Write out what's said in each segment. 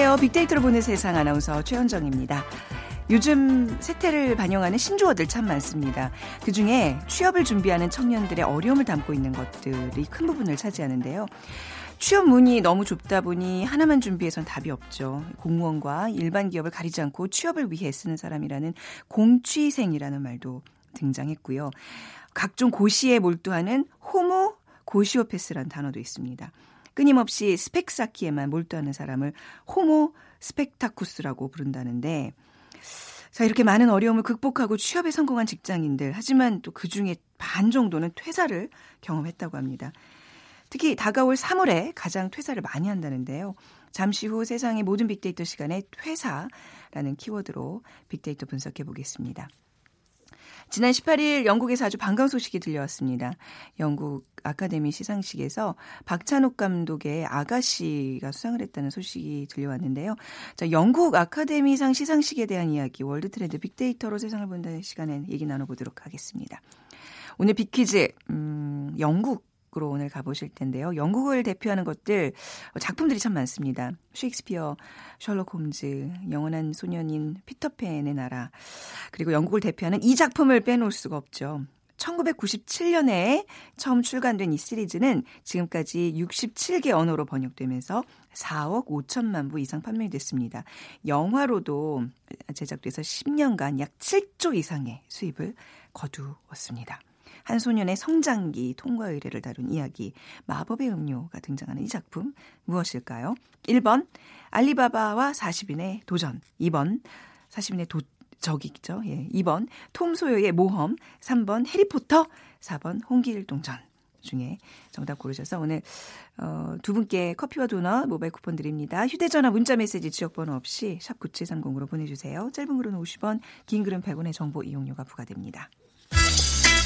안녕하세요. 빅데이터로 보는 세상 아나운서 최현정입니다. 요즘 세태를 반영하는 신조어들 참 많습니다. 그 중에 취업을 준비하는 청년들의 어려움을 담고 있는 것들이 큰 부분을 차지하는데요. 취업 문이 너무 좁다 보니 하나만 준비해선 답이 없죠. 공무원과 일반 기업을 가리지 않고 취업을 위해 쓰는 사람이라는 공취생이라는 말도 등장했고요. 각종 고시에 몰두하는 호모 고시오패스라는 단어도 있습니다. 끊임없이 스펙 쌓기에만 몰두하는 사람을 호모 스펙타쿠스라고 부른다는데 자, 이렇게 많은 어려움을 극복하고 취업에 성공한 직장인들, 하지만 또 그 중에 반 정도는 퇴사를 경험했다고 합니다. 특히 다가올 3월에 가장 퇴사를 많이 한다는데요. 잠시 후 세상의 모든 빅데이터 시간에 퇴사라는 키워드로 빅데이터 분석해 보겠습니다. 지난 18일 영국에서 아주 반가운 소식이 들려왔습니다. 영국 아카데미 시상식에서 박찬욱 감독의 아가씨가 수상을 했다는 소식이 들려왔는데요. 자, 영국 아카데미상 시상식에 대한 이야기, 월드 트렌드 빅데이터로 세상을 본다는 시간에 얘기 나눠보도록 하겠습니다. 오늘 빅퀴즈, 음, 영국 으로 오늘 가보실 텐데요. 영국을 대표하는 것들 작품들이 참 많습니다. 셰익스피어, 셜록 홈즈, 영원한 소년인 피터팬의 나라 그리고 영국을 대표하는 이 작품을 빼놓을 수가 없죠. 1997년에 처음 출간된 이 시리즈는 지금까지 67개 언어로 번역되면서 4억 5천만 부 이상 판매됐습니다. 영화로도 제작돼서 10년간 약 7조 이상의 수입을 거두었습니다. 한 소년의 성장기 통과 의례를 다룬 이야기 마법의 음료가 등장하는 이 작품 무엇일까요? 1번 알리바바와 40인의 도전 2번 40인의 도 적이죠. 예. 2번 톰 소요의 모험 3번 해리포터 4번 홍길동전 중에 정답 고르셔서 오늘 어, 두 분께 커피와 도넛 모바일 쿠폰 드립니다. 휴대전화 문자메시지 지역번호 없이 샵 9730으로 보내주세요. 짧은 글은 50원 긴 글은 100원의 정보 이용료가 부과됩니다.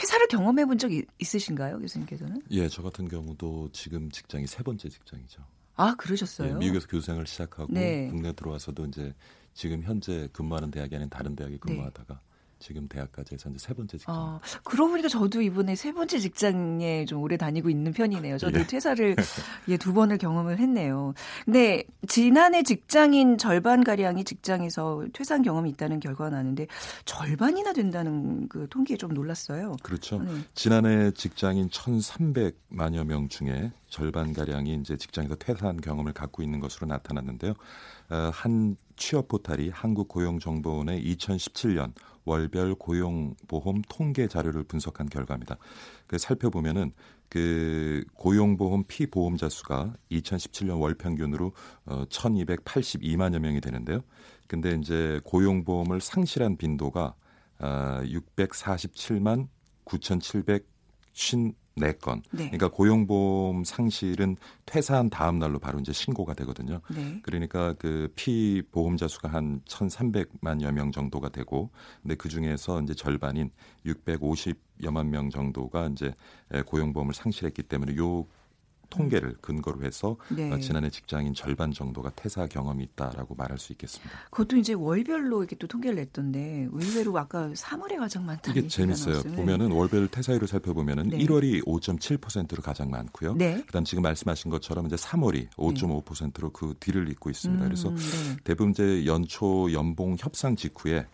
퇴사를 경험해 본적 있으신가요, 교수님께서는? 예, 저 같은 경우도 지금 직장이 세 번째 직장이죠. 아, 그러셨어요? 예, 미국에서 교수생을 시작하고 네. 국내 들어와서도 이제 지금 현재 근무하는 대학이 아닌 다른 대학에 네. 근무하다가 네. 지금 대학까지 해서 이제 세 번째 직장. 아, 그러고 보니까 저도 이번에 세 번째 직장에 좀 오래 다니고 있는 편이네요. 저도 예. 퇴사를 예, 두 번을 경험을 했네요. 근데 지난해 직장인 절반 가량이 직장에서 퇴사 경험이 있다는 결과가 나는데 절반이나 된다는 그 통계에 좀 놀랐어요. 그렇죠. 네. 지난해 직장인 1,300만여 명 중에 절반 가량이 이제 직장에서 퇴사한 경험을 갖고 있는 것으로 나타났는데요. 어, 한 취업 포탈이 한국고용정보원의 2017년 월별 고용보험 통계 자료를 분석한 결과입니다. 그 살펴보면은 그 고용보험 피보험자 수가 2017년 월 평균으로 어 1282만여 명이 되는데요. 근데 이제 고용보험을 상실한 빈도가 어 647만 9,750 4건. 네. 그러니까 고용보험 상실은 퇴사한 다음 날로 바로 이제 신고가 되거든요. 네. 그러니까 그 피보험자 수가 한 1,300만여 명 정도가 되고 근데 그 중에서 이제 절반인 650여만 명 정도가 이제 고용보험을 상실했기 때문에 요 통계를 근거로 해서 네. 어, 지난해 직장인 절반 정도가 퇴사 경험이 있다라고 말할 수 있겠습니다. 그것도 이제 월별로 이렇게 또 통계를 냈던데 의외로 아까 3월에 가장 많다. 이게 재밌어요. 나왔어요. 보면은 월별 퇴사율을 살펴보면은 네. 1월이 5.7%로 가장 많고요. 네. 그다음 지금 말씀하신 것처럼 이제 3월이 5.5%로 그 뒤를 잇고 있습니다. 음, 그래서 네. 대부분 이제 연초 연봉 협상 직후에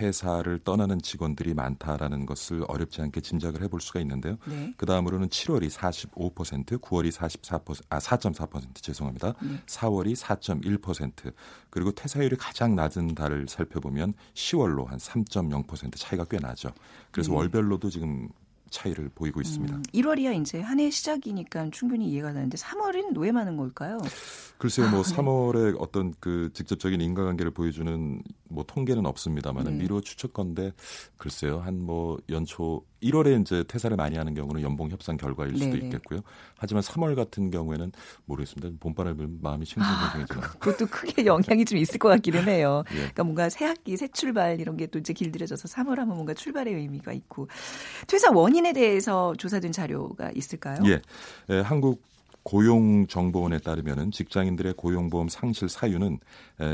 회사를 떠나는 직원들이 많다라는 것을 어렵지 않게 짐작을 해볼 수가 있는데요. 네. 그 다음으로는 7월이 45%, 9월이 44%, 아 4.4% 죄송합니다. 네. 4월이 4.1%, 그리고 퇴사율이 가장 낮은 달을 살펴보면 10월로 한 3.0% 차이가 꽤 나죠. 그래서 네. 월별로도 지금 차이를 보이고 있습니다. 음, 1월이야 이제 한 해 시작이니까 충분히 이해가 되는데 3월은 왜 많은 걸까요? 글쎄요, 뭐 아, 3월에 네. 어떤 그 직접적인 인과관계를 보여주는 뭐 통계는 없습니다만 네. 미뤄 추측건데 글쎄요, 한 뭐 연초 1월에 이제 퇴사를 많이 하는 경우는 연봉 협상 결과일 수도 네, 네. 있겠고요. 하지만 3월 같은 경우에는 모르겠습니다. 봄바람을 불면 마음이 싱숭생숭해지는. 아, 그것도 크게 영향이 좀 있을 것 같기는 해요. 예. 그러니까 뭔가 새 학기, 새 출발 이런 게 또 이제 길들여져서 3월 하면 뭔가 출발의 의미가 있고 퇴사 원인에 대해서 조사된 자료가 있을까요? 예, 예 한국 고용정보원에 따르면 직장인들의 고용보험 상실 사유는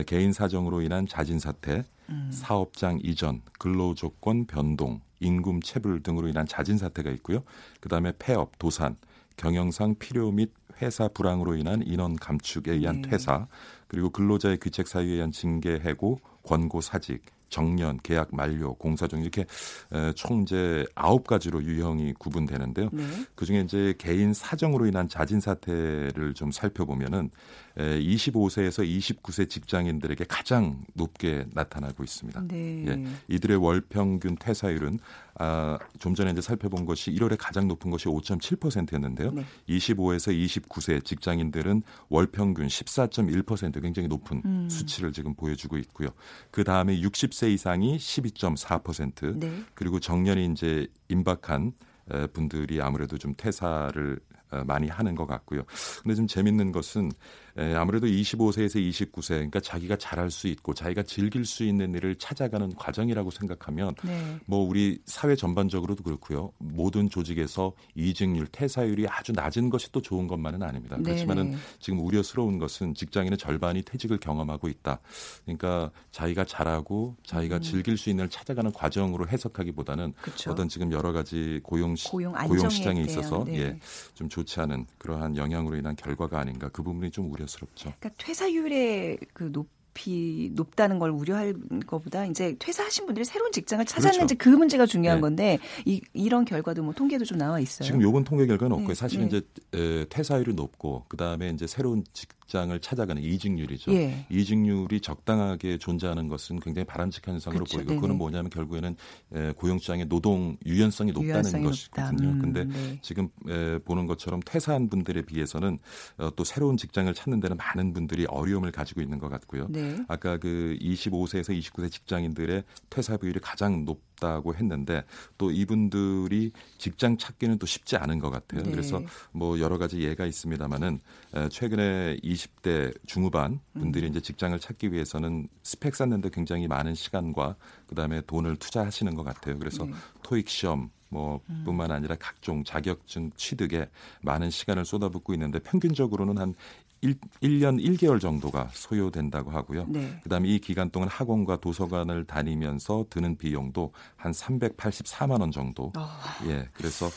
개인 사정으로 인한 자진 사퇴, 음. 사업장 이전, 근로조건 변동, 임금 체불 등으로 인한 자진 사퇴가 있고요. 그다음에 폐업, 도산, 경영상 필요 및 회사 불황으로 인한 인원 감축에 의한 네. 퇴사, 그리고 근로자의 귀책 사유에 의한 징계 해고, 권고 사직, 정년, 계약 만료, 공사종 이렇게 총 이제 아홉 가지로 유형이 구분되는데요. 네. 그 중에 이제 개인 사정으로 인한 자진 사퇴를 좀 살펴보면은 25세에서 29세 직장인들에게 가장 높게 나타나고 있습니다. 네. 예, 이들의 월 평균 퇴사율은 아, 좀 전에 이제 살펴본 것이 1월에 가장 높은 것이 5.7%였는데요. 네. 25에서 29세 직장인들은 월 평균 14.1% 굉장히 높은 음. 수치를 지금 보여주고 있고요. 그 다음에 60세 이상이 12.4% 네. 그리고 정년이 이제 임박한 분들이 아무래도 좀 퇴사를 어, 많이 하는 것 같고요. 근데 좀 재밌는 것은 아무래도 25세에서 29세, 그러니까 자기가 잘할 수 있고 자기가 즐길 수 있는 일을 찾아가는 과정이라고 생각하면 네. 뭐 우리 사회 전반적으로도 그렇고요. 모든 조직에서 이직률, 퇴사율이 아주 낮은 것이 또 좋은 것만은 아닙니다. 네, 그렇지만은 네. 지금 우려스러운 것은 직장인의 절반이 퇴직을 경험하고 있다. 그러니까 자기가 잘하고 자기가 음. 즐길 수 있는 일을 찾아가는 과정으로 해석하기보다는 그쵸. 어떤 지금 여러 가지 고용 시, 고용, 고용 시장에 있어서 네. 예, 좀 좋지 않은 그러한 영향으로 인한 결과가 아닌가 그 부분이 좀 우려. 우려스럽죠. 그러니까 퇴사율의 그 높이 높다는 걸 우려할 것보다 이제 퇴사하신 분들이 새로운 직장을 찾았는지 그렇죠. 그 문제가 중요한 네. 건데 이, 이런 결과도 뭐 통계도 좀 나와 있어요. 지금 요번 통계 결과는 없고요. 네. 사실은 네. 이제 에, 퇴사율이 높고 그 다음에 이제 새로운 직, 직장을 찾아가는 이직률이죠. 예. 이직률이 적당하게 존재하는 것은 굉장히 바람직한 현상으로 그렇죠. 보이고 네네. 그거는 뭐냐면 결국에는 고용시장의 노동 유연성이 높다는 유연성이 것이거든요. 높다. 음, 근데 네. 지금 보는 것처럼 퇴사한 분들에 비해서는 어, 또 새로운 직장을 찾는 데는 많은 분들이 어려움을 가지고 있는 것 같고요. 네. 아까 그 25세에서 29세 직장인들의 퇴사 비율이 가장 높 다고 했는데 또 이분들이 직장 찾기는 또 쉽지 않은 것 같아요. 네. 그래서 뭐 여러 가지 예가 있습니다만은 최근에 20대 중후반 분들이 음. 이제 직장을 찾기 위해서는 스펙 쌓는데 굉장히 많은 시간과 그다음에 돈을 투자하시는 것 같아요. 그래서 네. 토익 시험 뭐 음. 뿐만 아니라 각종 자격증 취득에 많은 시간을 쏟아붓고 있는데 평균적으로는 한 1, 1년 1개월 정도가 소요된다고 하고요. 네. 그다음에 이 기간 동안 학원과 도서관을 다니면서 드는 비용도 한 384만 원 정도. 어. 예. 그래서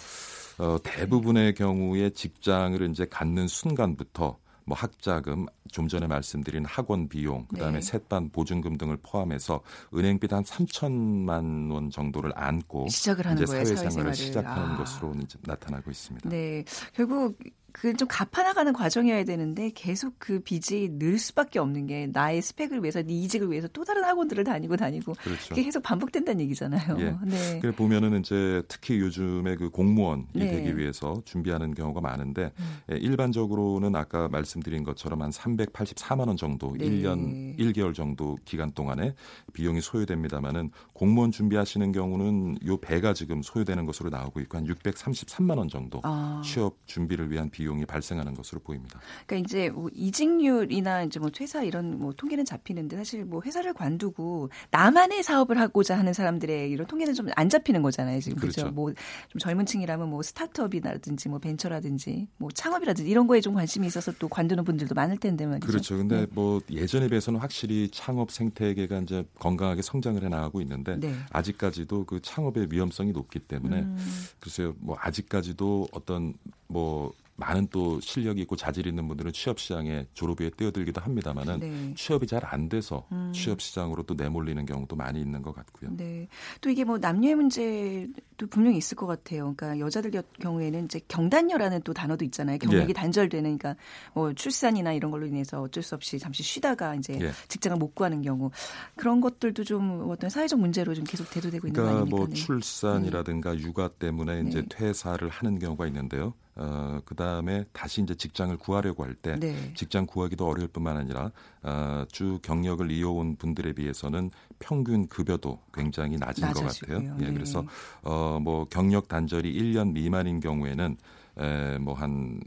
어, 대부분의 경우에 직장을 이제 갖는 순간부터 뭐 학자금, 좀 전에 말씀드린 학원 비용, 그다음에 네. 세반 보증금 등을 포함해서 은행비 한 3천만 원 정도를 안고 시작을 하는 이제 거예요, 사회생활을, 사회생활을. 시작하는 아. 것으로 나타나고 있습니다. 네, 결국 그좀 갚아나가는 과정이어야 되는데 계속 그 빚이 늘 수밖에 없는 게 나의 스펙을 위해서 네 이직을 위해서 또 다른 학원들을 다니고 다니고 그렇죠. 그게 계속 반복된다는 얘기잖아요. 예. 네. 그 보면은 이제 특히 요즘에 그 공무원이 네. 되기 위해서 준비하는 경우가 많은데 음. 예, 일반적으로는 아까 말씀드린 것처럼 한 384만 원 정도 네. 1년 1개월 정도 기간 동안에 비용이 소요됩니다만은 공무원 준비하시는 경우는 요 배가 지금 소요되는 것으로 나오고 있고 한 633만 원 정도 아. 취업 준비를 위한 비용 비용이 발생하는 것으로 보입니다. 그러니까 이제 뭐 이직률이나 이제 뭐 퇴사 이런 뭐 통계는 잡히는데 사실 뭐 회사를 관두고 나만의 사업을 하고자 하는 사람들의 이런 통계는 좀 안 잡히는 거잖아요. 지금 그렇죠. 그렇죠? 뭐 좀 젊은 층이라면 뭐 스타트업이라든지 뭐 벤처라든지 뭐 창업이라든지 이런 거에 좀 관심이 있어서 또 관두는 분들도 많을 텐데 말이죠. 그렇죠. 근데 네. 뭐 예전에 비해서는 확실히 창업 생태계가 이제 건강하게 성장을 해 나가고 있는데 네. 아직까지도 그 창업의 위험성이 높기 때문에 음. 글쎄요. 뭐 아직까지도 어떤 뭐 많은 또 실력이 있고 자질 있는 분들은 취업 시장에 졸업에 뛰어들기도 합니다만은 네. 취업이 잘 안 돼서 음. 취업 시장으로 또 내몰리는 경우도 많이 있는 것 같고요. 네. 또 이게 뭐 남녀의 문제도 분명히 있을 것 같아요. 그러니까 여자들 경우에는 이제 경단녀라는 또 단어도 있잖아요. 경력이 예. 단절되는 그러니까 뭐 출산이나 이런 걸로 인해서 어쩔 수 없이 잠시 쉬다가 이제 예. 직장을 못 구하는 경우 그런 것들도 좀 어떤 사회적 문제로 좀 계속 대두되고 있는 그러니까 거 아닙니까? 뭐 네. 출산이라든가 네. 육아 때문에 이제 네. 퇴사를 하는 경우가 있는데요. 어, 그 다음에 다시 이제 직장을 구하려고 할때 네. 직장 구하기도 어려울 뿐만 아니라 어, 주 경력을 이어온 분들에 비해서는 평균 급여도 굉장히 낮은 낮아지고요. 것 같아요. 예, 네. 그래서 어, 뭐 경력 단절이 1년 미만인 경우에는 에, 뭐한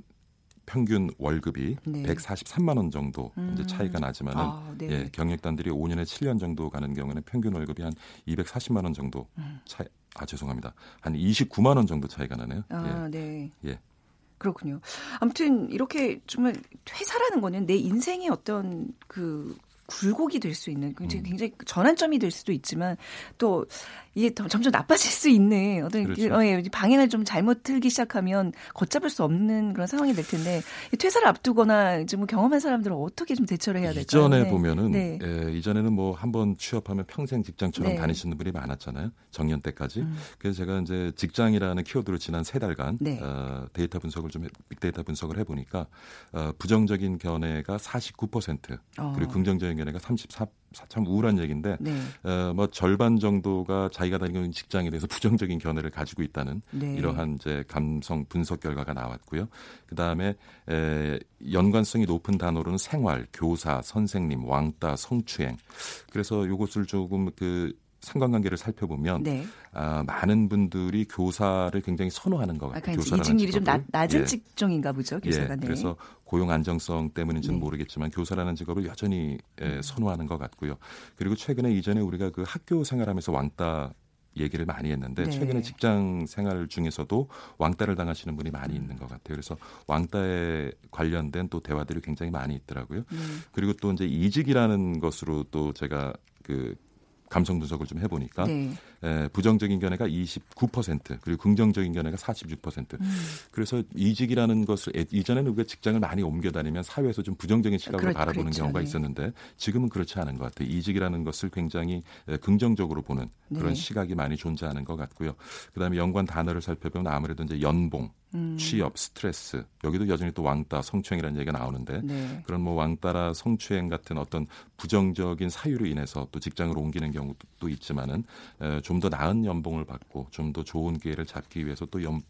평균 월급이 네. 143만 원 정도 음. 이제 차이가 나지만은 아, 네. 예, 경력단들이 5년에 7년 정도 가는 경우에는 평균 월급이 한 240만 원 정도 음. 차이 아 죄송합니다. 한 29만 원 정도 차이가 나네요. 아, 예. 네. 예. 그렇군요. 아무튼 이렇게 정말 회사라는 거는 내 인생의 어떤 그 굴곡이 될 수 있는 굉장히, 음. 굉장히 전환점이 될 수도 있지만 또 이게 점점 나빠질 수 있는 어떤 그렇죠. 어, 예, 방향을 좀 잘못 틀기 시작하면 걷잡을 수 없는 그런 상황이 될 텐데 퇴사를 앞두거나 이제 뭐 경험한 사람들은 어떻게 좀 대처를 해야 될까요? 이전에 네. 보면은 네. 예, 이전에는 뭐 한번 취업하면 평생 직장처럼 네. 다니시는 분이 많았잖아요. 정년 때까지. 음. 그래서 제가 이제 직장이라는 키워드로 지난 세 달간 네. 어, 데이터 분석을 좀 빅데이터 분석을 해보니까 어, 부정적인 견해가 49% 어. 그리고 긍정적인 견해가 34. 참 우울한 얘기인데 네. 어, 뭐 절반 정도가 자기가 다니는 직장에 대해서 부정적인 견해를 가지고 있다는 네. 이러한 이제 감성 분석 결과가 나왔고요. 그 다음에 연관성이 높은 단어로는 생활, 교사, 선생님, 왕따, 성추행. 그래서 이것을 조금 그 상관관계를 살펴보면 네. 아, 많은 분들이 교사를 굉장히 선호하는 것 같아요. 아, 이직률이 좀 낮, 낮은 예. 직종인가 보죠, 교사가. 예, 그래서 고용 안정성 때문인지는 네. 모르겠지만 교사라는 직업을 여전히 예, 음. 선호하는 것 같고요. 그리고 최근에 이전에 우리가 그 학교 생활하면서 왕따 얘기를 많이 했는데 네. 최근에 직장 생활 중에서도 왕따를 당하시는 분이 많이 있는 것 같아요. 그래서 왕따에 관련된 또 대화들이 굉장히 많이 있더라고요. 음. 그리고 또 이제 이직이라는 것으로 또 제가 그 감성 분석을 좀 해보니까 네. 에, 부정적인 견해가 29% 그리고 긍정적인 견해가 46%. 음. 그래서 이직이라는 것을 이전에는 우리가 직장을 많이 옮겨 다니면 사회에서 좀 부정적인 시각으로 그렇, 바라보는 그렇죠. 경우가 네. 있었는데 지금은 그렇지 않은 것 같아요. 이직이라는 것을 굉장히 긍정적으로 보는 그런 네. 시각이 많이 존재하는 것 같고요. 그다음에 연관 단어를 살펴보면 아무래도 이제 연봉, 음. 취업, 스트레스 여기도 여전히 또 왕따, 성추행이라는 얘기가 나오는데 네. 그런 뭐 왕따라 성추행 같은 어떤 부정적인 사유로 인해서 또 직장을 옮기는 경우도 있지만은 좀 더 나은 연봉을 받고 좀 더 좋은 기회를 잡기 위해서 또 연,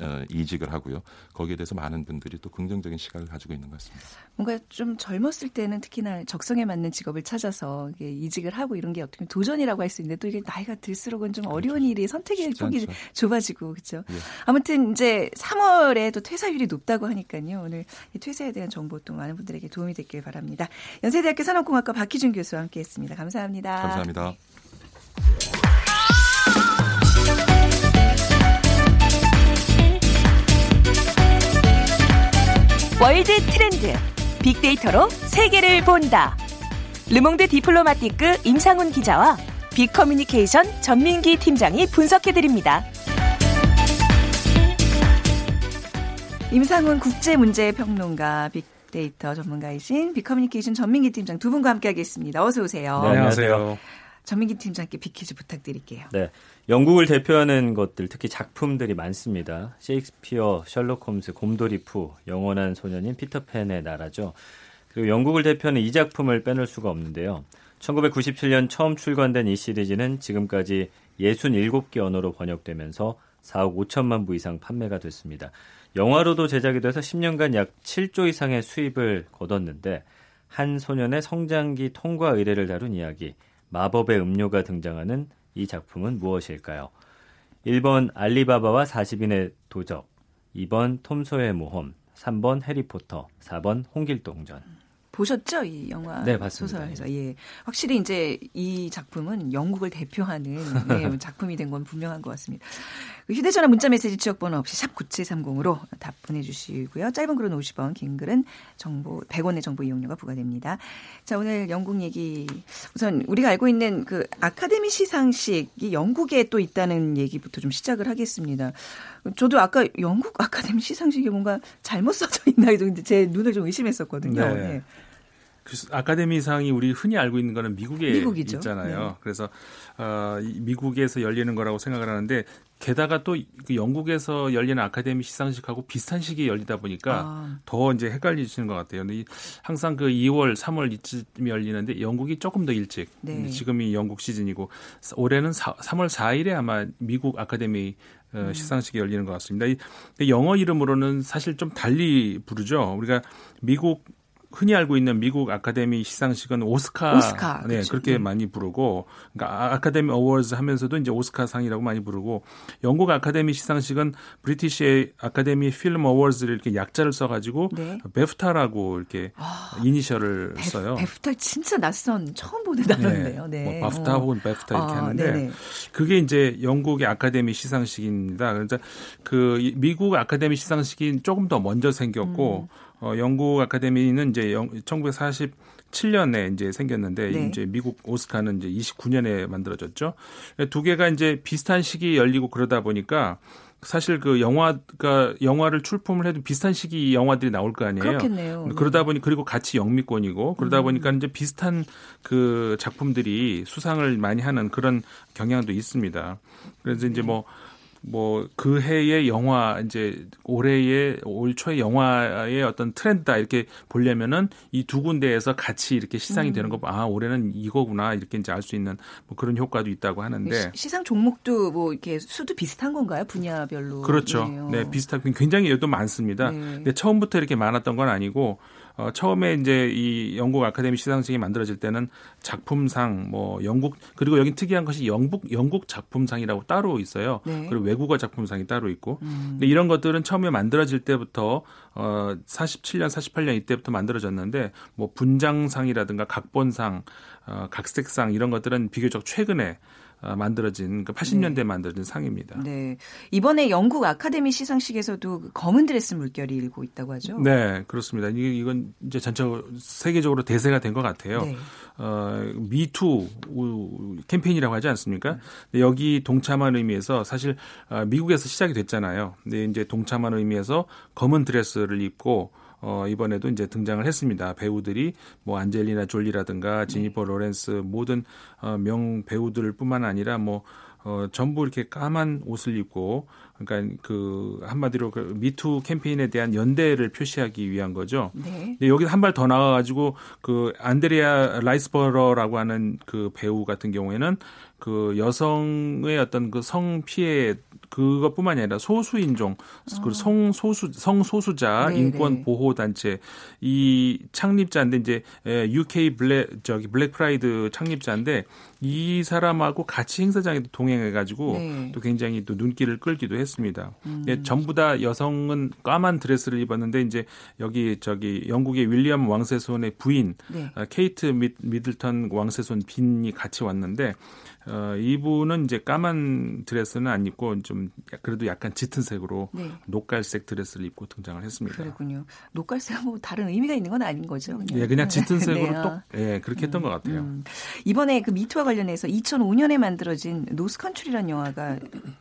어, 이직을 하고요. 거기에 대해서 많은 분들이 또 긍정적인 시각을 가지고 있는 것 같습니다. 뭔가 좀 젊었을 때는 특히나 적성에 맞는 직업을 찾아서 이직을 하고 이런 게 어떻게 도전이라고 할 수 있는데 또 이게 나이가 들수록은 좀 그렇죠. 어려운 일이 선택의 폭이 좁아지고 그렇죠. 예. 아무튼 이제 3월에 또 퇴사율이 높다고 하니까요. 오늘 퇴사에 대한 정보 또 많은 분들에게 도움이 됐길 바랍니다. 연세대학교 산업공학과 박희준 교수와 함께했습니다. 감사합니다. 감사합니다. 월드 트렌드 빅데이터로 세계를 본다. 르몽드 디플로마티크 임상훈 기자와 빅커뮤니케이션 전민기 팀장이 분석해드립니다. 임상훈 국제문제평론가 빅데이터 전문가이신 빅커뮤니케이션 전민기 팀장 두 분과 함께하겠습니다. 어서 오세요. 네, 안녕하세요. 전민기 팀장께 빅퀴즈 부탁드릴게요. 네. 영국을 대표하는 것들, 특히 작품들이 많습니다. 셰익스피어, 셜록 홈즈, 곰돌이푸, 영원한 소년인 피터팬의 나라죠. 그리고 영국을 대표하는 이 작품을 빼놓을 수가 없는데요. 1997년 처음 출간된 이 시리즈는 지금까지 67개 언어로 번역되면서 4억 5천만 부 이상 판매가 됐습니다. 영화로도 제작이 돼서 10년간 약 7조 이상의 수입을 거뒀는데 한 소년의 성장기 통과 의례를 다룬 이야기 마법의 음료가 등장하는 이 작품은 무엇일까요? 1번 알리바바와 40인의 도적, 2번 톰소의 모험, 3번 해리포터, 4번 홍길동전. 보셨죠 이 영화 네, 소설에서 예 확실히 이제 이 작품은 영국을 대표하는 네, 작품이 된 건 분명한 것 같습니다. 그 휴대전화 문자메시지 지역번호 없이 샵 9730으로 답 보내주시고요. 짧은 글은 50원, 긴 글은 정보 100원의 정보 이용료가 부과됩니다. 자 오늘 영국 얘기 우선 우리가 알고 있는 그 아카데미 시상식이 영국에 또 있다는 얘기부터 좀 시작을 하겠습니다. 저도 아까 영국 아카데미 시상식이 뭔가 잘못 써져 있나 제 눈을 좀 의심했었거든요. 네. 네. 그 아카데미상이 우리 흔히 알고 있는 거는 미국에 미국이죠. 있잖아요. 네. 그래서 어, 미국에서 열리는 거라고 생각을 하는데 게다가 또그 영국에서 열리는 아카데미 시상식하고 비슷한 시기에 열리다 보니까 아. 더 이제 헷갈리시는 것 같아요. 근데 항상 그 2월, 3월 이쯤 열리는데 영국이 조금 더 일찍. 네. 지금이 영국 시즌이고 올해는 4, 3월 4일에 아마 미국 아카데미 어, 음. 시상식이 열리는 것 같습니다. 이, 영어 이름으로는 사실 좀 달리 부르죠. 우리가 미국 흔히 알고 있는 미국 아카데미 시상식은 오스카, 오스카 네 그렇죠. 그렇게 네. 많이 부르고 그러니까 아, Academy Awards 하면서도 이제 오스카 상이라고 많이 부르고 영국 아카데미 시상식은 British Academy Film Awards를 이렇게 약자를 써가지고 네. BAFTA라고 이렇게 아, 이니셜을 베, 써요. BAFTA 진짜 낯선 처음 보는 단어인데요. 네. 네. 뭐 BAFTA 어. 혹은 BAFTA 이렇게 아, 하는데 네네. 그게 이제 영국의 아카데미 시상식입니다. 그래서 그 미국 아카데미 시상식이 조금 더 먼저 생겼고 음. 어, 영국 아카데미는 이제 영, 1947년에 이제 생겼는데 네. 이제 미국 오스카는 이제 29년에 만들어졌죠. 두 개가 이제 비슷한 시기에 열리고 그러다 보니까 사실 그 영화가 영화를 출품을 해도 비슷한 시기 영화들이 나올 거 아니에요. 그렇겠네요. 그러다 보니 그리고 같이 영미권이고 그러다 음. 보니까 이제 비슷한 그 작품들이 수상을 많이 하는 그런 경향도 있습니다. 그래서 이제 뭐 뭐 그 해의 영화 이제 올해의 올 초의 영화의 어떤 트렌드다 이렇게 보려면은 이 두 군데에서 같이 이렇게 시상이 음. 되는 거 아 올해는 이거구나 이렇게 이제 알 수 있는 뭐 그런 효과도 있다고 하는데 시, 상 종목도 뭐 이렇게 수도 비슷한 건가요 분야별로? 그렇죠. 네, 네 비슷하고 굉장히 또 많습니다. 네. 근데 처음부터 이렇게 많았던 건 아니고 어, 처음에 이제 이 영국 아카데미 시상식이 만들어질 때는 작품상 뭐 영국 그리고 여기 특이한 것이 영국 영국 작품상이라고 따로 있어요. 네. 그리고 외국어 작품상이 따로 있고. 음. 근데 이런 것들은 처음에 만들어질 때부터 어 47년 48년 이때부터 만들어졌는데 뭐 분장상이라든가 각본상 어 각색상 이런 것들은 비교적 최근에 어, 만들어진 그 80년대 네. 만들어진 상입니다. 네. 이번에 영국 아카데미 시상식에서도 그 검은 드레스 물결이 일고 있다고 하죠. 네, 그렇습니다. 이건 이제 전체 세계적으로 대세가 된 것 같아요. 네. 어, 미투 캠페인이라고 하지 않습니까? 네. 여기 동참한 의미에서 사실 어, 미국에서 시작이 됐잖아요. 근데 이제 동참한 의미에서 검은 드레스를 입고 어, 이번에도 이제 등장을 했습니다. 배우들이 뭐 안젤리나 졸리라든가 제니퍼 네. 로렌스 모든 어, 명 배우들뿐만 아니라 뭐 어, 전부 이렇게 까만 옷을 입고 그러니까 그 한마디로 그 미투 캠페인에 대한 연대를 표시하기 위한 거죠. 네. 근데 여기 한발 더 나가 가지고 그 안드레아 라이스버러라고 하는 그 배우 같은 경우에는 그 여성의 어떤 그 성 피해 그것뿐만이 아니라 소수 인종 그리고 아. 성소수 성소수자 네네. 인권 보호 단체 이 창립자인데 이제 UK Black 저기 Black Pride 창립자인데 이 사람하고 같이 행사장에 동행해 가지고 네. 또 굉장히 또 눈길을 끌기도 했 습니다. 음. 예, 전부 다 여성은 까만 드레스를 입었는데 이제 여기 저기 영국의 윌리엄 왕세손의 부인 네. 아, 케이트 미들턴 왕세손빈이 같이 왔는데 어, 이분은 이제 까만 드레스는 안 입고 좀 그래도 약간 짙은 색으로 네. 녹갈색 드레스를 입고 등장을 했습니다. 그렇군요. 녹갈색 뭐 다른 의미가 있는 건 아닌 거죠. 그냥. 예, 그냥 짙은 네. 색으로 네. 똑, 예, 그렇게 했던 음, 것 같아요. 음. 이번에 그 미투와 관련해서 2005년에 만들어진 North Country라는 영화가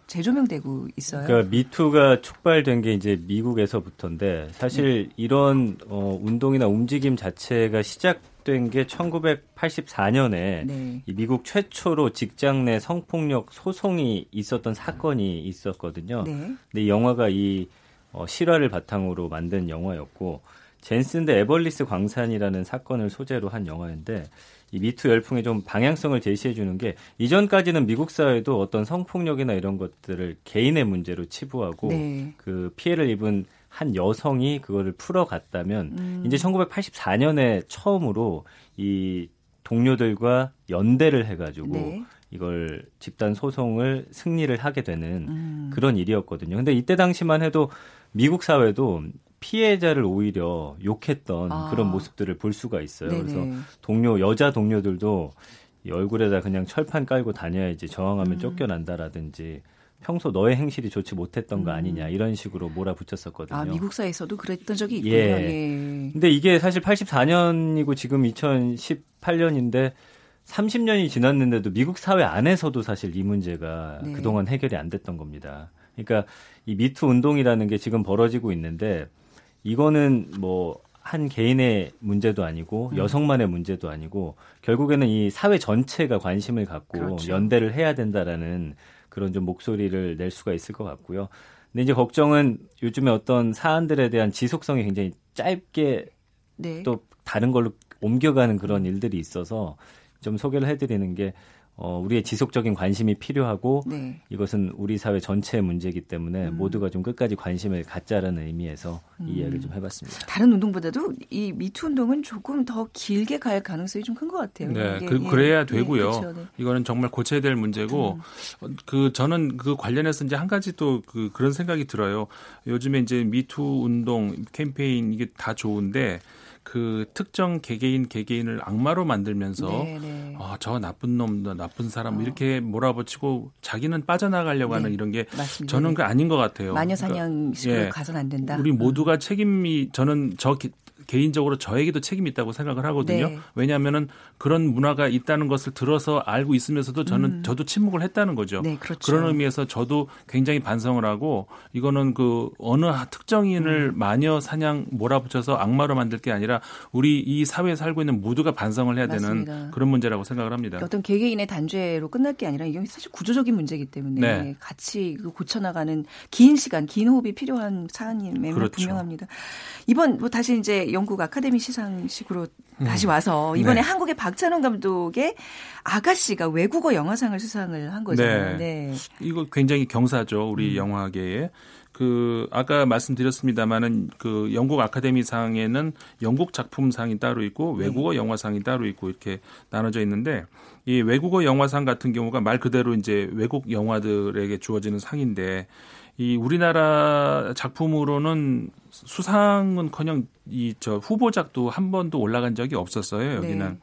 재조명되고 있어요. 그러니까 미투가 촉발된 게 이제 미국에서부터인데 사실 네. 이런 어, 운동이나 움직임 자체가 시작 시작된 게 1984년에 네. 이 미국 최초로 직장 내 성폭력 소송이 있었던 사건이 있었거든요. 네. 근데 이 영화가 이 어, 실화를 바탕으로 만든 영화였고 젠슨 대 에벌리스 광산이라는 사건을 소재로 한 영화인데 이 미투 열풍에 좀 방향성을 제시해 주는 게 이전까지는 미국 사회도 어떤 성폭력이나 이런 것들을 개인의 문제로 치부하고 네. 그 피해를 입은 한 여성이 그거를 풀어갔다면 음. 이제 1984년에 처음으로 이 동료들과 연대를 해가지고 네. 이걸 집단 소송을 승리를 하게 되는 음. 그런 일이었거든요. 근데 이때 당시만 해도 미국 사회도 피해자를 오히려 욕했던 아. 그런 모습들을 볼 수가 있어요. 네네. 그래서 동료 여자 동료들도 얼굴에다 그냥 철판 깔고 다녀야지 저항하면 음. 쫓겨난다라든지 평소 너의 행실이 좋지 못했던 거 음. 아니냐 이런 식으로 몰아붙였었거든요. 아 미국사에서도 그랬던 적이 있군요. 예. 예. 근데 이게 사실 84년이고 지금 2018년인데 30년이 지났는데도 미국 사회 안에서도 사실 이 문제가 네. 그동안 해결이 안 됐던 겁니다. 그러니까 이 미투 운동이라는 게 지금 벌어지고 있는데 이거는 뭐 한 개인의 문제도 아니고 음. 여성만의 문제도 아니고 결국에는 이 사회 전체가 관심을 갖고 그렇죠. 연대를 해야 된다라는 그런 좀 목소리를 낼 수가 있을 것 같고요. 근데 이제 걱정은 요즘에 어떤 사안들에 대한 지속성이 굉장히 짧게 네. 또 다른 걸로 옮겨가는 그런 일들이 있어서 좀 소개를 해드리는 게 어, 우리의 지속적인 관심이 필요하고 네. 이것은 우리 사회 전체의 문제이기 때문에 음. 모두가 좀 끝까지 관심을 갖자라는 의미에서 음. 이 이야기를 좀 해봤습니다. 다른 운동보다도 이 미투 운동은 조금 더 길게 갈 가능성이 좀 큰 것 같아요. 네, 그, 예, 래야 예, 되고요. 예, 그렇죠, 네. 이거는 정말 고쳐야 될 문제고 음. 그 저는 그 관련해서 이제 한 가지 또 그 그런 생각이 들어요. 요즘에 이제 미투 운동 캠페인 이게 다 좋은데 그 특정 개개인 개개인을 악마로 만들면서 네, 네. 아, 저 나쁜 놈, 나쁜 사람 어. 이렇게 몰아붙이고 자기는 빠져나가려고 하는 네. 이런 게 맞습니다. 저는 그 아닌 것 같아요. 마녀 사냥식으로 그러니까, 예, 가선 안 된다. 우리 모두가 음. 책임이 저는 저 개인적으로 저에게도 책임이 있다고 생각을 하거든요. 네. 왜냐하면은 그런 문화가 있다는 것을 들어서 알고 있으면서도 저는 음. 저도 침묵을 했다는 거죠. 네, 그렇죠. 그런 의미에서 저도 굉장히 반성을 하고 이거는 그 어느 특정인을 음. 마녀 사냥 몰아붙여서 악마로 만들 게 아니라 우리 이 사회에 살고 있는 모두가 반성을 해야 맞습니다. 되는 그런 문제라고 생각을 합니다. 어떤 개개인의 단죄로 끝날 게 아니라 이게 사실 구조적인 문제이기 때문에 네. 같이 그 고쳐나가는 긴 시간, 긴 호흡이 필요한 사안임에 그렇죠. 분명합니다. 이번 뭐 다시 이제 영국 아카데미 시상식으로 음. 다시 와서 이번에 네. 한국의 박찬원 감독의 아가씨가 외국어 영화상을 수상을 한 거잖아요. 네. 네. 이거 굉장히 경사죠. 우리 음. 영화계에. 그 아까 말씀드렸습니다마는 그 영국 아카데미상에는 영국 작품상이 따로 있고 네. 외국어 영화상이 따로 있고 이렇게 나눠져 있는데 이 외국어 영화상 같은 경우가 말 그대로 이제 외국 영화들에게 주어지는 상인데 이 우리나라 작품으로는 수상은커녕 이 저 후보작도 한 번도 올라간 적이 없었어요. 여기는. 네.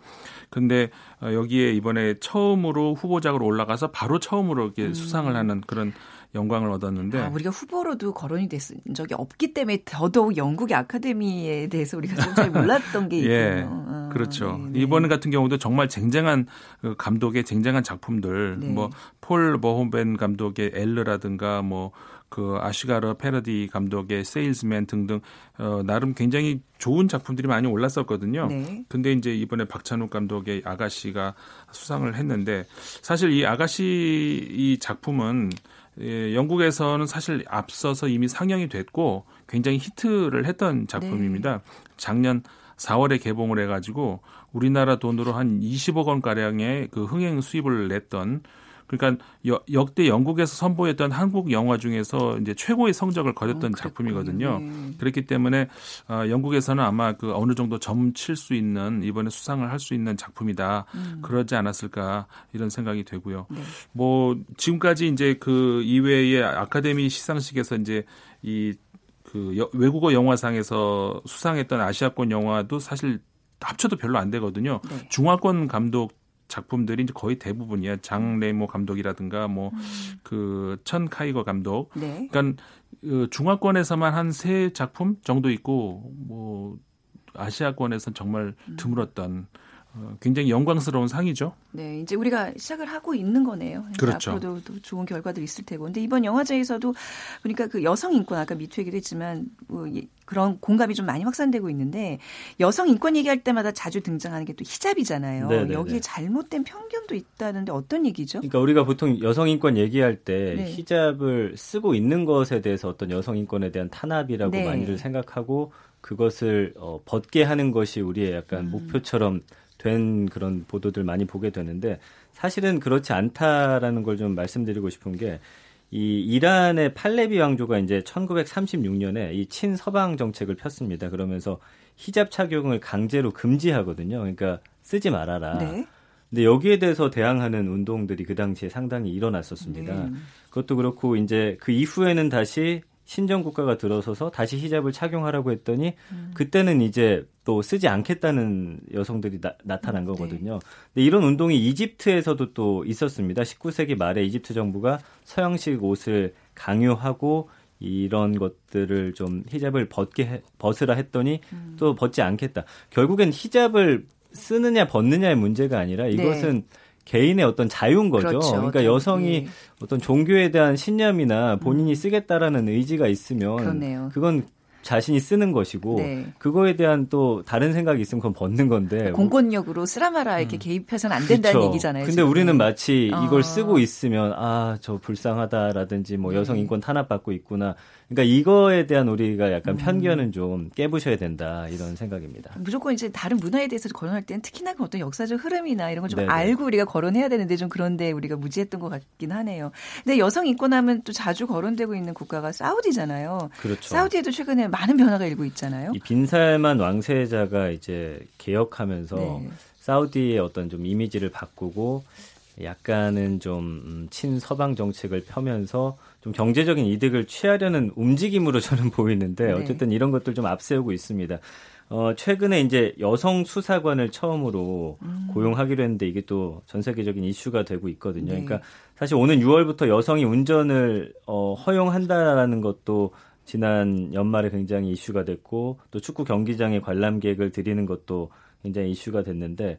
근데 어, 여기에 이번에 처음으로 후보작으로 올라가서 바로 처음으로 이렇게 음. 수상을 하는 그런 영광을 얻었는데 아, 우리가 후보로도 거론이 된 적이 없기 때문에 더더욱 영국의 아카데미에 대해서 우리가 좀 잘 몰랐던 게 예, 있군요. 아, 그렇죠. 네네. 이번 같은 경우도 정말 쟁쟁한 그 감독의 쟁쟁한 작품들 네. 뭐폴 버홈벤 감독의 엘르라든가 뭐 그 아시가르 패러디 감독의 세일즈맨 등등 어, 나름 굉장히 좋은 작품들이 많이 올랐었거든요. 네. 근데 이제 이번에 박찬욱 감독의 아가씨가 수상을 했는데 사실 이 아가씨 이 작품은 예, 영국에서는 사실 앞서서 이미 상영이 됐고 굉장히 히트를 했던 작품입니다. 네. 작년 4월에 개봉을 해가지고 우리나라 돈으로 한 20억 원 가량의 그 흥행 수입을 냈던 그러니까 여, 역대 영국에서 선보였던 한국 영화 중에서 이제 최고의 성적을 거뒀던 어, 작품이거든요. 네. 그렇기 때문에 어, 영국에서는 아마 그 어느 정도 점칠 수 있는 이번에 수상을 할 수 있는 작품이다. 음. 그러지 않았을까 이런 생각이 되고요. 네. 뭐 지금까지 이제 그 이외의 아카데미 시상식에서 이제 이그 외국어 영화상에서 수상했던 아시아권 영화도 사실 합쳐도 별로 안 되거든요. 네. 중화권 감독 작품들이 이제 거의 대부분이야. 장 레모 감독이라든가 뭐 그천 음. 카이거 감독. 네. 그러니까 그 중화권에서만 한 세 작품 정도 있고 뭐 아시아권에서는 정말 음. 드물었던 어, 굉장히 영광스러운 상이죠. 네, 이제 우리가 시작을 하고 있는 거네요. 그렇죠. 앞으로도 또 좋은 결과들이 있을 테고. 근데 이번 영화제에서도 보니까 그 여성 인권 아까 미투 얘기도 했지만 뭐 그런 공감이 좀 많이 확산되고 있는데 여성 인권 얘기할 때마다 자주 등장하는 게 또 히잡이잖아요. 네네네. 네, 여기에 네. 잘못된 편견도 있다는데 어떤 얘기죠? 그러니까 우리가 보통 여성 인권 얘기할 때 네. 히잡을 쓰고 있는 것에 대해서 어떤 여성 인권에 대한 탄압이라고 네. 많이들 생각하고 그것을 어, 벗게 하는 것이 우리의 약간 음. 목표처럼 된 그런 보도들 많이 보게 되는데 사실은 그렇지 않다라는 걸 좀 말씀드리고 싶은 게 이 이란의 팔레비 왕조가 이제 1936년에 이 친서방 정책을 폈습니다. 그러면서 히잡 착용을 강제로 금지하거든요. 그러니까 쓰지 말아라. 네. 근데 여기에 대해서 대항하는 운동들이 그 당시에 상당히 일어났었습니다. 네. 그것도 그렇고 이제 그 이후에는 다시 신정 국가가 들어서서 다시 히잡을 착용하라고 했더니 음. 그때는 이제 또 쓰지 않겠다는 여성들이 나, 타난 네. 거거든요. 네. 근데 이런 운동이 이집트에서도 또 있었습니다. 19세기 말에 이집트 정부가 서양식 옷을 강요하고 이런 것들을 좀 히잡을 벗게 해, 벗으라 했더니 음. 또 벗지 않겠다. 결국엔 히잡을 쓰느냐 벗느냐의 문제가 아니라 네. 이것은 네. 개인의 어떤 자유인 거죠. 그렇죠. 그러니까 여성이 네. 어떤 종교에 대한 신념이나 본인이 음. 쓰겠다라는 의지가 있으면 그렇네요. 그건 자신이 쓰는 것이고 네. 그거에 대한 또 다른 생각이 있으면 그건 벗는 건데 공권력으로 쓰라마라 이렇게 음. 개입해서는 안 된다는 그렇죠. 얘기잖아요. 근데 지금. 우리는 마치 이걸 어. 쓰고 있으면 아 저 불쌍하다라든지 뭐 여성 네. 인권 탄압받고 있구나 그러니까 이거에 대한 우리가 약간 음. 편견은 좀 깨부셔야 된다 이런 생각입니다. 무조건 이제 다른 문화에 대해서 거론할 때는 특히나 그 어떤 역사적 흐름이나 이런 걸 좀 알고 우리가 거론해야 되는데 좀 그런데 우리가 무지했던 것 같긴 하네요. 근데 여성 인권하면 또 자주 거론되고 있는 국가가 사우디잖아요. 그렇죠. 사우디에도 최근에 많은 변화가 일고 있잖아요. 이 빈살만 왕세자가 이제 개혁하면서 네. 사우디의 어떤 좀 이미지를 바꾸고 약간은 좀 음, 친서방 정책을 펴면서 좀 경제적인 이득을 취하려는 움직임으로 저는 보이는데 네. 어쨌든 이런 것들 좀 앞세우고 있습니다. 어, 최근에 이제 여성 수사관을 처음으로 음. 고용하기로 했는데 이게 또 전 세계적인 이슈가 되고 있거든요. 네. 그러니까 사실 오는 6월부터 여성이 운전을 어, 허용한다라는 것도 지난 연말에 굉장히 이슈가 됐고 또 축구 경기장에 관람객을 들이는 것도 굉장히 이슈가 됐는데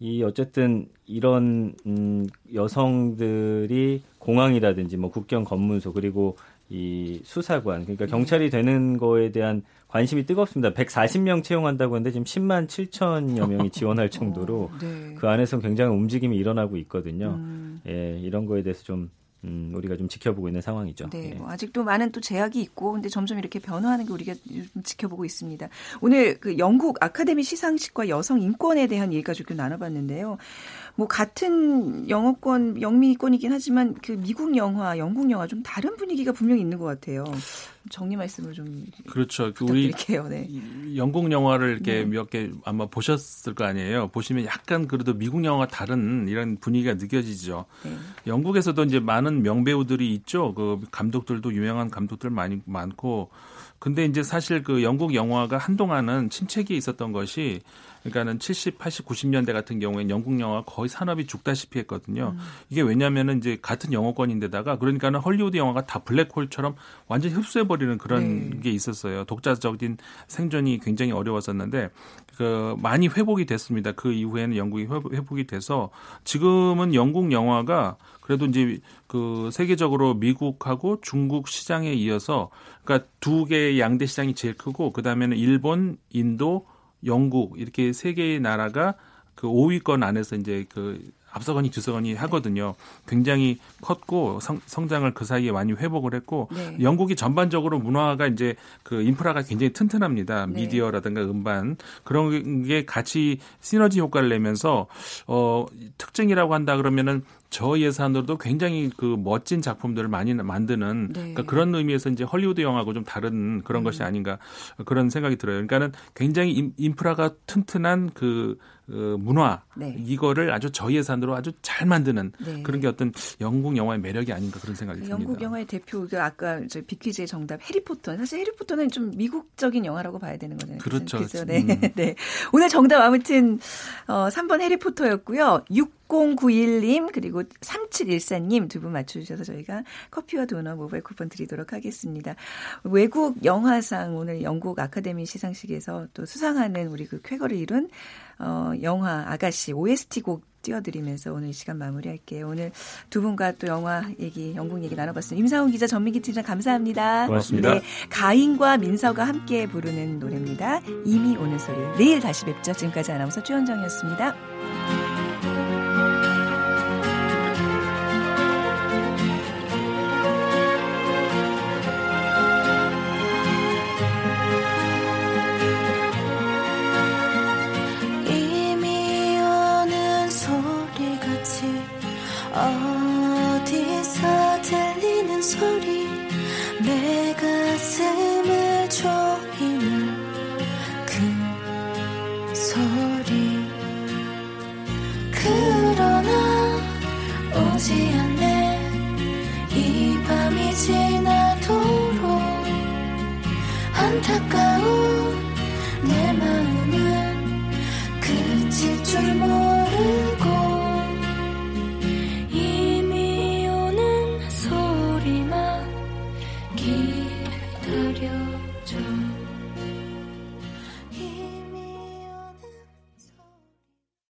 이 어쨌든 이런 음 여성들이 공항이라든지 뭐 국경 검문소 그리고 이 수사관 그러니까 네. 경찰이 되는 거에 대한 관심이 뜨겁습니다. 140명 채용한다고 했는데 지금 10만 7천여 명이 지원할 정도로 어, 네. 그 안에서 굉장히 움직임이 일어나고 있거든요. 음. 예, 이런 거에 대해서 좀 음, 우리가 좀 지켜보고 있는 상황이죠. 네, 예. 뭐 아직도 많은 또 제약이 있고, 근데 점점 이렇게 변화하는 게 우리가 좀 지켜보고 있습니다. 오늘 그 영국 아카데미 시상식과 여성 인권에 대한 얘기가 좀 나눠봤는데요. 뭐 같은 영어권 영미권이긴 하지만 그 미국 영화, 영국 영화 좀 다른 분위기가 분명히 있는 것 같아요. 정리 말씀을 좀 그렇죠. 그 우리 네. 영국 영화를 이렇게 네. 몇개 아마 보셨을 거 아니에요. 보시면 약간 그래도 미국 영화와 다른 이런 분위기가 느껴지죠. 네. 영국에서도 이제 많은 명배우들이 있죠. 그 감독들도 유명한 감독들 많이 많고 근데 이제 사실 그 영국 영화가 한동안은 침체기에 있었던 것이 그러니까는 70, 80, 90년대 같은 경우에는 영국 영화 거의 산업이 죽다시피 했거든요. 음. 이게 왜냐면은 이제 같은 영어권인데다가 그러니까는 헐리우드 영화가 다 블랙홀처럼 완전히 흡수해 버리는 그런 네. 게 있었어요. 독자적인 생존이 굉장히 어려웠었는데 그 많이 회복이 됐습니다. 그 이후에는 영국이 회복이 돼서 지금은 영국 영화가 그래도 이제 그 세계적으로 미국하고 중국 시장에 이어서 그러니까 두 개의 양대 시장이 제일 크고 그다음에는 일본, 인도, 영국 이렇게 세 개의 나라가 그 5위권 안에서 이제 그 앞서거니 뒤서거니 하거든요. 굉장히 컸고 성, 성장을 그 사이에 많이 회복을 했고 네. 영국이 전반적으로 문화가 이제 그 인프라가 굉장히 튼튼합니다. 네. 미디어라든가 음반 그런 게 같이 시너지 효과를 내면서 어 특징이라고 한다 그러면은 저 예산으로도 굉장히 그 멋진 작품들을 많이 만드는 네. 그러니까 그런 의미에서 이제 헐리우드 영화하고 좀 다른 그런 음. 것이 아닌가 그런 생각이 들어요. 그러니까는 굉장히 인프라가 튼튼한 그 어, 문화 네. 이거를 아주 저예산으로 아주 잘 만드는 네. 그런 게 어떤 영국 영화의 매력이 아닌가 그런 생각이 듭니다. 영국 영화의 대표 가 아까 저 비퀴즈의 정답 해리포터. 사실 해리포터는 좀 미국적인 영화라고 봐야 되는 거잖아요. 그렇죠. 그렇죠? 네. 음. 네. 오늘 정답 아무튼 어 3번 해리포터였고요. 6091님 그리고 3714님 두 분 맞춰주셔서 저희가 커피와 도넛 모바일 쿠폰 드리도록 하겠습니다. 외국 영화상 오늘 영국 아카데미 시상식에서 또 수상하는 우리 그 쾌거를 이룬 어, 영화 아가씨 OST 곡 띄워드리면서 오늘 이 시간 마무리할게요. 오늘 두 분과 또 영화 얘기, 영국 얘기 나눠봤습니다. 임상훈 기자, 전민기 팀장 감사합니다. 고맙습니다. 네, 가인과 민서가 함께 부르는 노래입니다. 이미 오는 소리. 내일 다시 뵙죠. 지금까지 아나운서 최현정이었습니다.